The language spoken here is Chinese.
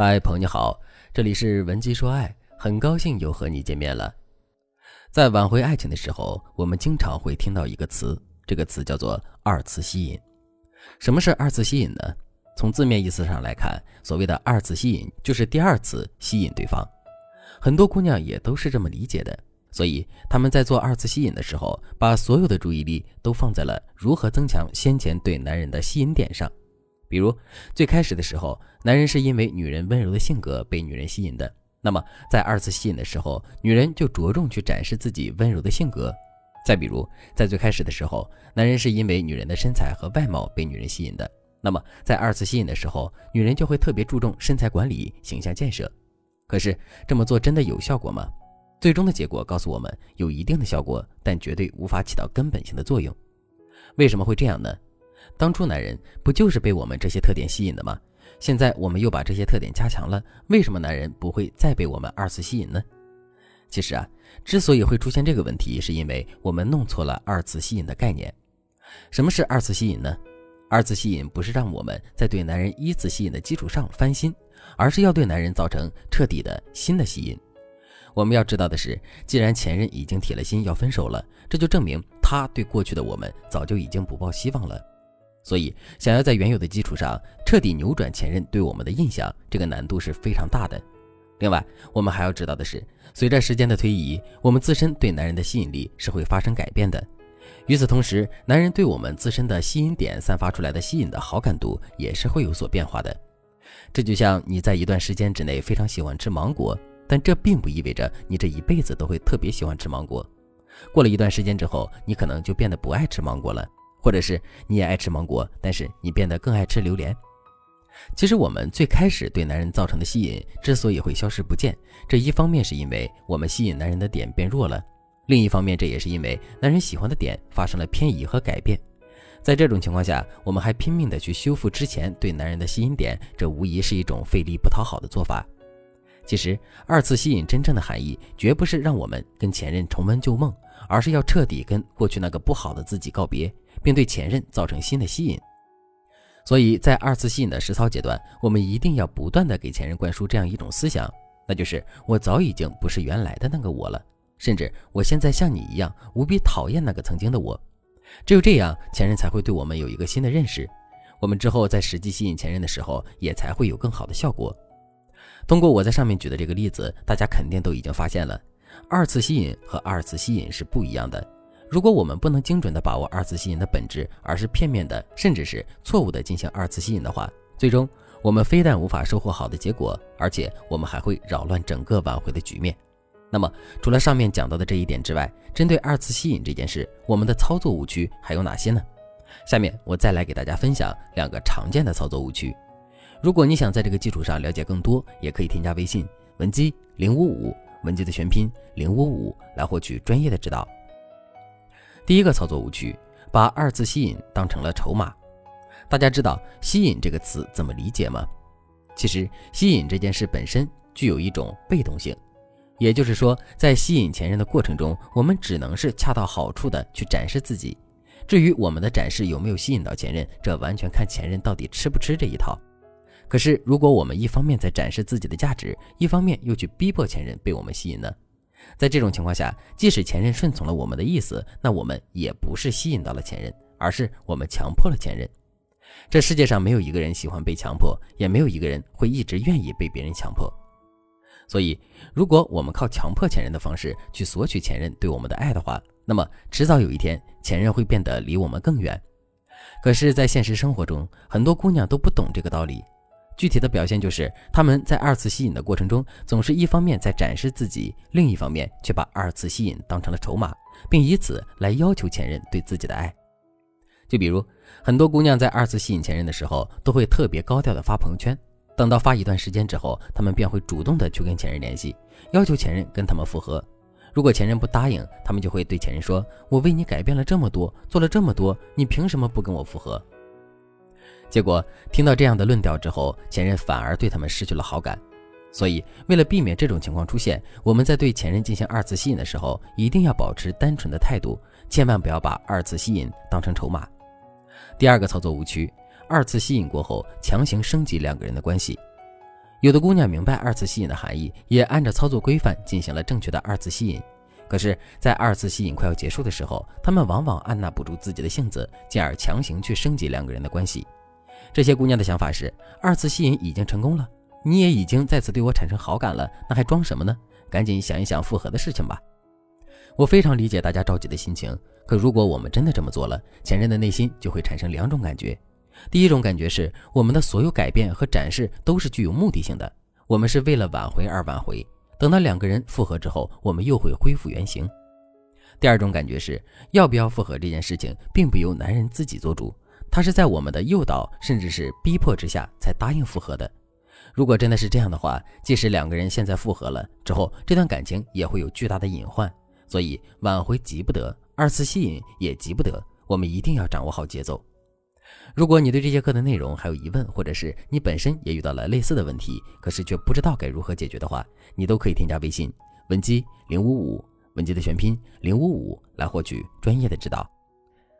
嗨，朋友你好，这里是文姬说爱，很高兴又和你见面了。在挽回爱情的时候，我们经常会听到一个词，这个词叫做二次吸引。什么是二次吸引呢？从字面意思上来看，所谓的二次吸引就是第二次吸引对方。很多姑娘也都是这么理解的，所以他们在做二次吸引的时候，把所有的注意力都放在了如何增强先前对男人的吸引点上。比如最开始的时候，男人是因为女人温柔的性格被女人吸引的，那么在二次吸引的时候，女人就着重去展示自己温柔的性格。再比如，在最开始的时候，男人是因为女人的身材和外貌被女人吸引的，那么在二次吸引的时候，女人就会特别注重身材管理、形象建设。可是这么做真的有效果吗？最终的结果告诉我们，有一定的效果，但绝对无法起到根本性的作用。为什么会这样呢？当初男人不就是被我们这些特点吸引的吗？现在我们又把这些特点加强了，为什么男人不会再被我们二次吸引呢？其实啊，之所以会出现这个问题，是因为我们弄错了二次吸引的概念。什么是二次吸引呢？二次吸引不是让我们在对男人一次吸引的基础上翻新，而是要对男人造成彻底的新的吸引。我们要知道的是，既然前任已经铁了心要分手了，这就证明他对过去的我们早就已经不抱希望了。所以，想要在原有的基础上彻底扭转前任对我们的印象，这个难度是非常大的。另外，我们还要知道的是，随着时间的推移，我们自身对男人的吸引力是会发生改变的。与此同时，男人对我们自身的吸引点散发出来的吸引的好感度也是会有所变化的。这就像你在一段时间之内非常喜欢吃芒果，但这并不意味着你这一辈子都会特别喜欢吃芒果。过了一段时间之后，你可能就变得不爱吃芒果了。或者是你也爱吃芒果，但是你变得更爱吃榴莲。其实我们最开始对男人造成的吸引之所以会消失不见，这一方面是因为我们吸引男人的点变弱了，另一方面这也是因为男人喜欢的点发生了偏移和改变。在这种情况下，我们还拼命的去修复之前对男人的吸引点，这无疑是一种费力不讨好的做法。其实二次吸引真正的含义，绝不是让我们跟前任重温旧梦，而是要彻底跟过去那个不好的自己告别。并对前任造成新的吸引，所以在二次吸引的实操阶段，我们一定要不断的给前任灌输这样一种思想，那就是我早已经不是原来的那个我了，甚至我现在像你一样无比讨厌那个曾经的我。只有这样，前任才会对我们有一个新的认识，我们之后在实际吸引前任的时候，也才会有更好的效果。通过我在上面举的这个例子，大家肯定都已经发现了，二次吸引和二次吸引是不一样的。如果我们不能精准地把握二次吸引的本质，而是片面的，甚至是错误地进行二次吸引的话，最终我们非但无法收获好的结果，而且我们还会扰乱整个挽回的局面。那么，除了上面讲到的这一点之外，针对二次吸引这件事，我们的操作误区还有哪些呢？下面我再来给大家分享两个常见的操作误区。如果你想在这个基础上了解更多，也可以添加微信文姬零五五，文姬的全拼零五五，来获取专业的指导。第一个操作误区，把二次吸引当成了筹码。大家知道“吸引”这个词怎么理解吗？其实，吸引这件事本身具有一种被动性，也就是说，在吸引前任的过程中，我们只能是恰到好处的去展示自己。至于我们的展示有没有吸引到前任，这完全看前任到底吃不吃这一套。可是，如果我们一方面在展示自己的价值，一方面又去逼迫前任被我们吸引呢？在这种情况下，即使前任顺从了我们的意思，那我们也不是吸引到了前任，而是我们强迫了前任。这世界上没有一个人喜欢被强迫，也没有一个人会一直愿意被别人强迫。所以，如果我们靠强迫前任的方式去索取前任对我们的爱的话，那么迟早有一天，前任会变得离我们更远。可是，在现实生活中，很多姑娘都不懂这个道理。具体的表现就是，他们在二次吸引的过程中，总是一方面在展示自己，另一方面却把二次吸引当成了筹码，并以此来要求前任对自己的爱。就比如，很多姑娘在二次吸引前任的时候，都会特别高调的发朋友圈，等到发一段时间之后，她们便会主动的去跟前任联系，要求前任跟他们复合。如果前任不答应，他们就会对前任说：“我为你改变了这么多，做了这么多，你凭什么不跟我复合？”结果听到这样的论调之后，前任反而对他们失去了好感。所以，为了避免这种情况出现，我们在对前任进行二次吸引的时候，一定要保持单纯的态度，千万不要把二次吸引当成筹码。第二个操作误区：二次吸引过后强行升级两个人的关系。有的姑娘明白二次吸引的含义，也按照操作规范进行了正确的二次吸引。可是，在二次吸引快要结束的时候，她们往往按捺不住自己的性子，进而强行去升级两个人的关系。这些姑娘的想法是：二次吸引已经成功了，你也已经再次对我产生好感了，那还装什么呢？赶紧想一想复合的事情吧。我非常理解大家着急的心情，可如果我们真的这么做了，前任的内心就会产生两种感觉。第一种感觉是，我们的所有改变和展示都是具有目的性的，我们是为了挽回而挽回。等到两个人复合之后，我们又会恢复原形。第二种感觉是，要不要复合这件事情，并不由男人自己做主，他是在我们的诱导甚至是逼迫之下才答应复合的。如果真的是这样的话，即使两个人现在复合了之后，这段感情也会有巨大的隐患。所以挽回急不得，二次吸引也急不得，我们一定要掌握好节奏。如果你对这节课的内容还有疑问，或者是你本身也遇到了类似的问题，可是却不知道该如何解决的话，你都可以添加微信文姬零五五，文姬的全拼零五五，来获取专业的指导。